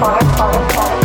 fire, fire, fire.